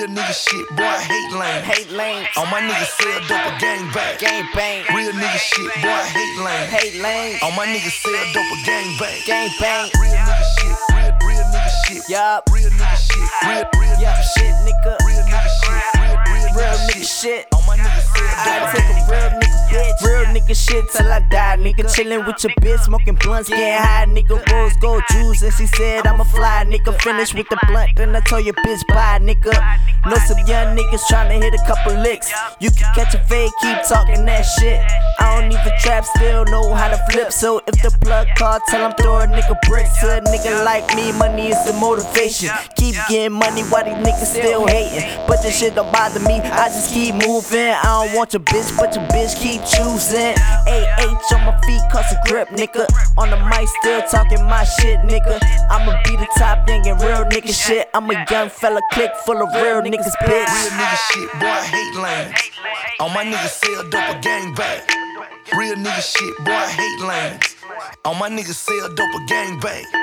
Real nigga shit, boy, I hate lame. Hate lame. All my niggas sell dope or gang bang. Gang bang. Real nigga shit, boy, I hate lame. Hate lame. All my niggas sell dope or gang bang. Gang bang. Real nigga shit, real, real nigga shit. Yup. Real nigga shit, real, real Yup. nigga Shit, nigga. Nigga shit till I die, nigga. Chillin' with your bitch, smoking blunts, getting high, nigga. Rose gold juice, and she said I'm a fly, nigga. Finish with the blunt, then I told your bitch bye, nigga. Know some young niggas tryna hit a couple licks. You can catch a fade, keep talking that shit. I don't even trap, still know how to flip. So if the plug call, tell him throw a nigga bricks. To a nigga like me, money is the motivation. Keep getting money while these niggas still hating. But this shit don't bother me, I just keep moving. I don't want your bitch, but your bitch keep choosing. AH on my feet, cause a grip, nigga. On the mic, still talking my shit, nigga. I'ma be the top thing in real nigga shit. I'm a young fella, click full of real niggas, bitch. Real nigga shit, boy, I hate lame. All my niggas sell dope a gang bang. Real nigga shit, boy, I hate lame. All my niggas sell dope a gang bang.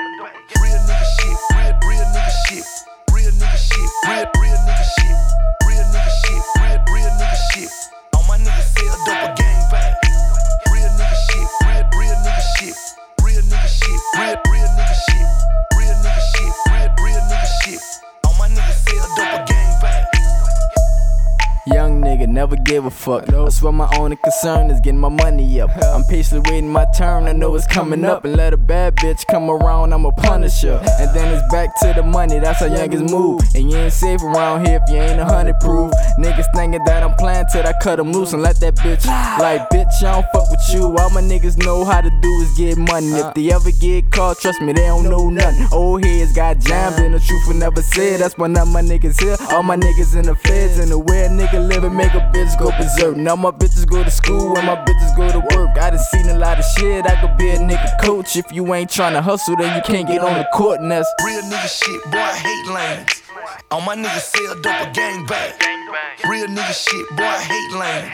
Nigga, never give a fuck. I swear my only concern is getting my money up. I'm patiently waiting my turn, I know it's coming up. And let a bad bitch come around, I'ma punish her. And then it's back to the money, that's how youngest move. And you ain't safe around here if you ain't a hundred proof. Niggas thinking that I'm playing till I cut them loose and let that bitch. Like, bitch, I don't fuck with you. All my niggas know how to do is get money. If they ever get caught, trust me, they don't know nothing. Old heads got jammed and the truth will never said. That's why none of my niggas here. All my niggas in the feds and the a nigga live go berserk. Now my bitches go to school and my bitches go to work. I done seen a lot of shit. I could be a nigga coach. If you ain't tryna hustle, then you can't get on the court. And that's Real nigga shit, boy, I hate lame. All my niggas sell dope a gang bang. Real nigga shit, boy, I hate lame.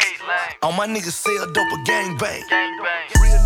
All my niggas sell dope a gang bang. Real